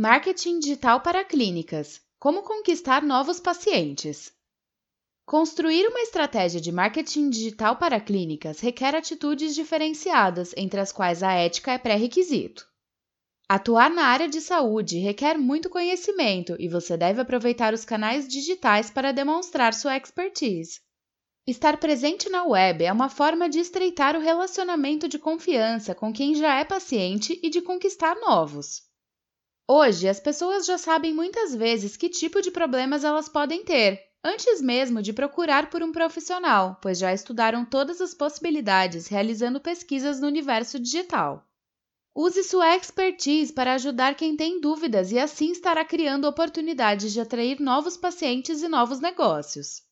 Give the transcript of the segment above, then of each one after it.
Marketing digital para clínicas. Como conquistar novos pacientes? Construir uma estratégia de marketing digital para clínicas requer atitudes diferenciadas, entre as quais a ética é pré-requisito. Atuar na área de saúde requer muito conhecimento e você deve aproveitar os canais digitais para demonstrar sua expertise. Estar presente na web é uma forma de estreitar o relacionamento de confiança com quem já é paciente e de conquistar novos. Hoje, as pessoas já sabem muitas vezes que tipo de problemas elas podem ter, antes mesmo de procurar por um profissional, pois já estudaram todas as possibilidades realizando pesquisas no universo digital. Use sua expertise para ajudar quem tem dúvidas e assim estará criando oportunidades de atrair novos pacientes e novos negócios.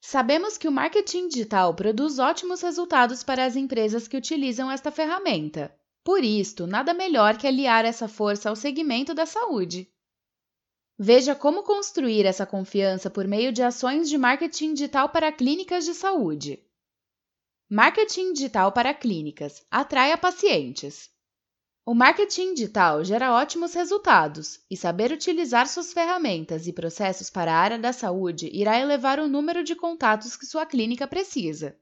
Sabemos que o marketing digital produz ótimos resultados para as empresas que utilizam esta ferramenta. Por isto, nada melhor que aliar essa força ao segmento da saúde. Veja como construir essa confiança por meio de ações de marketing digital para clínicas de saúde. Marketing digital para clínicas atraia pacientes. O marketing digital gera ótimos resultados e saber utilizar suas ferramentas e processos para a área da saúde irá elevar o número de contatos que sua clínica precisa.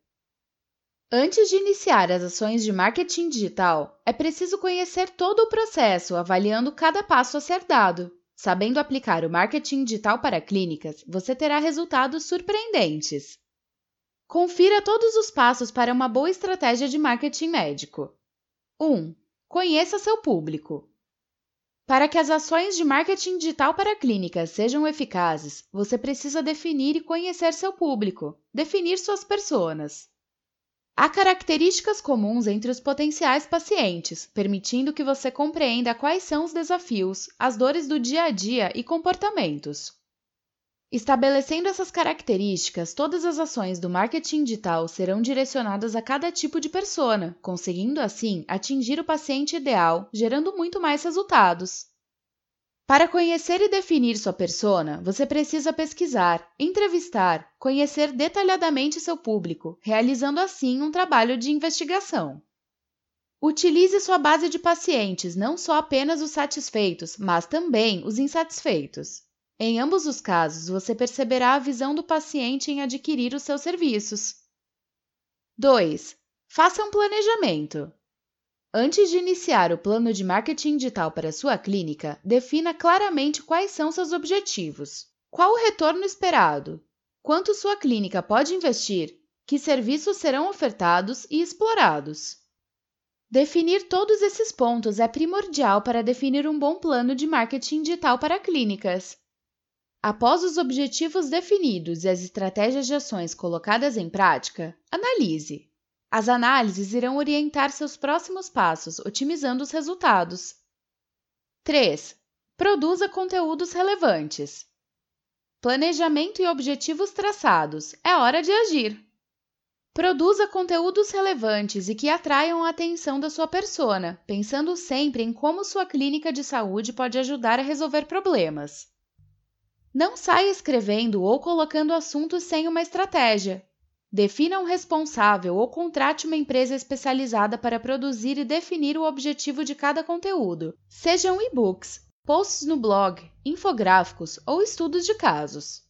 Antes de iniciar as ações de marketing digital, é preciso conhecer todo o processo, avaliando cada passo a ser dado. Sabendo aplicar o marketing digital para clínicas, você terá resultados surpreendentes. Confira todos os passos para uma boa estratégia de marketing médico. 1. Conheça seu público. Para que as ações de marketing digital para clínicas sejam eficazes, você precisa definir e conhecer seu público, definir suas personas. Há características comuns entre os potenciais pacientes, permitindo que você compreenda quais são os desafios, as dores do dia a dia e comportamentos. Estabelecendo essas características, todas as ações do marketing digital serão direcionadas a cada tipo de persona, conseguindo assim atingir o paciente ideal, gerando muito mais resultados. Para conhecer e definir sua persona, você precisa pesquisar, entrevistar, conhecer detalhadamente seu público, realizando assim um trabalho de investigação. Utilize sua base de pacientes, não só apenas os satisfeitos, mas também os insatisfeitos. Em ambos os casos, você perceberá a visão do paciente em adquirir os seus serviços. 2. Faça um planejamento. Antes de iniciar o plano de marketing digital para sua clínica, defina claramente quais são seus objetivos. Qual o retorno esperado? Quanto sua clínica pode investir? Que serviços serão ofertados e explorados? Definir todos esses pontos é primordial para definir um bom plano de marketing digital para clínicas. Após os objetivos definidos e as estratégias de ações colocadas em prática, analise. As análises irão orientar seus próximos passos, otimizando os resultados. 3. Produza conteúdos relevantes. Planejamento e objetivos traçados. É hora de agir. Produza conteúdos relevantes e que atraiam a atenção da sua persona, pensando sempre em como sua clínica de saúde pode ajudar a resolver problemas. Não saia escrevendo ou colocando assuntos sem uma estratégia. Defina um responsável ou contrate uma empresa especializada para produzir e definir o objetivo de cada conteúdo, sejam e-books, posts no blog, infográficos ou estudos de casos.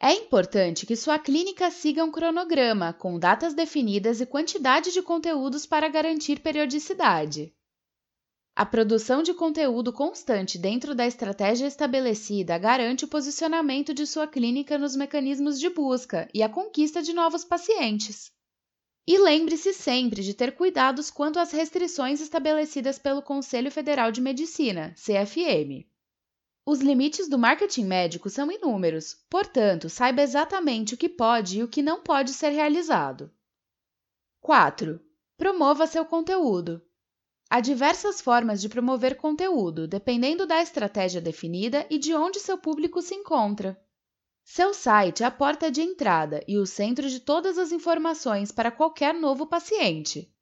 É importante que sua clínica siga um cronograma com datas definidas e quantidade de conteúdos para garantir periodicidade. A produção de conteúdo constante dentro da estratégia estabelecida garante o posicionamento de sua clínica nos mecanismos de busca e a conquista de novos pacientes. E lembre-se sempre de ter cuidados quanto às restrições estabelecidas pelo Conselho Federal de Medicina, CFM. Os limites do marketing médico são inúmeros, portanto, saiba exatamente o que pode e o que não pode ser realizado. 4. Promova seu conteúdo. Há diversas formas de promover conteúdo, dependendo da estratégia definida e de onde seu público se encontra. Seu site é a porta de entrada e o centro de todas as informações para qualquer novo paciente.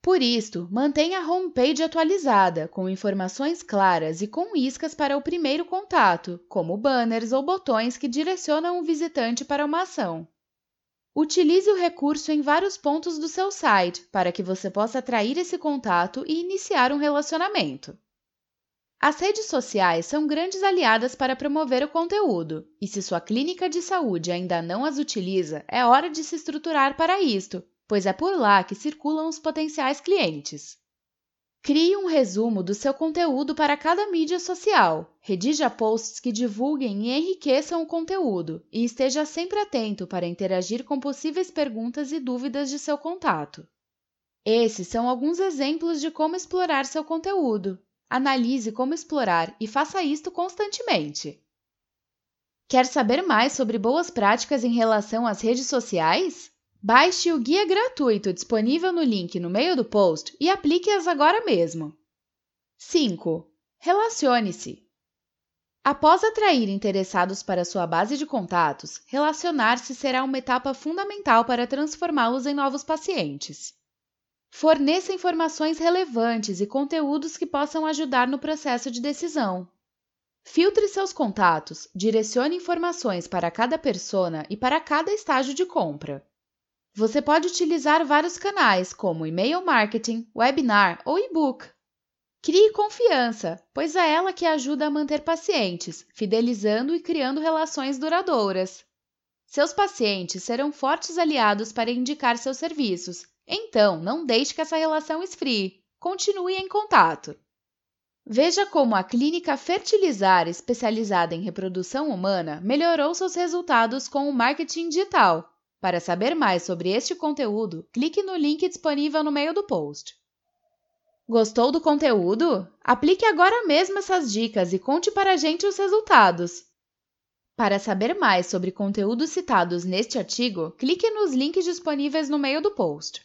Por isto, mantenha a homepage atualizada, com informações claras e com iscas para o primeiro contato, como banners ou botões que direcionam o visitante para uma ação. Utilize o recurso em vários pontos do seu site para que você possa atrair esse contato e iniciar um relacionamento. As redes sociais são grandes aliadas para promover o conteúdo, e se sua clínica de saúde ainda não as utiliza, é hora de se estruturar para isto, pois é por lá que circulam os potenciais clientes. Crie um resumo do seu conteúdo para cada mídia social. Redija posts que divulguem e enriqueçam o conteúdo e esteja sempre atento para interagir com possíveis perguntas e dúvidas de seu contato. Esses são alguns exemplos de como explorar seu conteúdo. Analise como explorar e faça isto constantemente. Quer saber mais sobre boas práticas em relação às redes sociais? Baixe o guia gratuito disponível no link no meio do post e aplique-as agora mesmo. 5. Relacione-se. Após atrair interessados para sua base de contatos, relacionar-se será uma etapa fundamental para transformá-los em novos pacientes. Forneça informações relevantes e conteúdos que possam ajudar no processo de decisão. Filtre seus contatos, direcione informações para cada persona e para cada estágio de compra. Você pode utilizar vários canais, como e-mail marketing, webinar ou e-book. Crie confiança, pois é ela que ajuda a manter pacientes, fidelizando e criando relações duradouras. Seus pacientes serão fortes aliados para indicar seus serviços então, não deixe que essa relação esfrie. Continue em contato. Veja como a clínica Fertilizar, especializada em reprodução humana, melhorou seus resultados com o marketing digital. Para saber mais sobre este conteúdo, clique no link disponível no meio do post. Gostou do conteúdo? Aplique agora mesmo essas dicas e conte para a gente os resultados. Para saber mais sobre conteúdos citados neste artigo, clique nos links disponíveis no meio do post.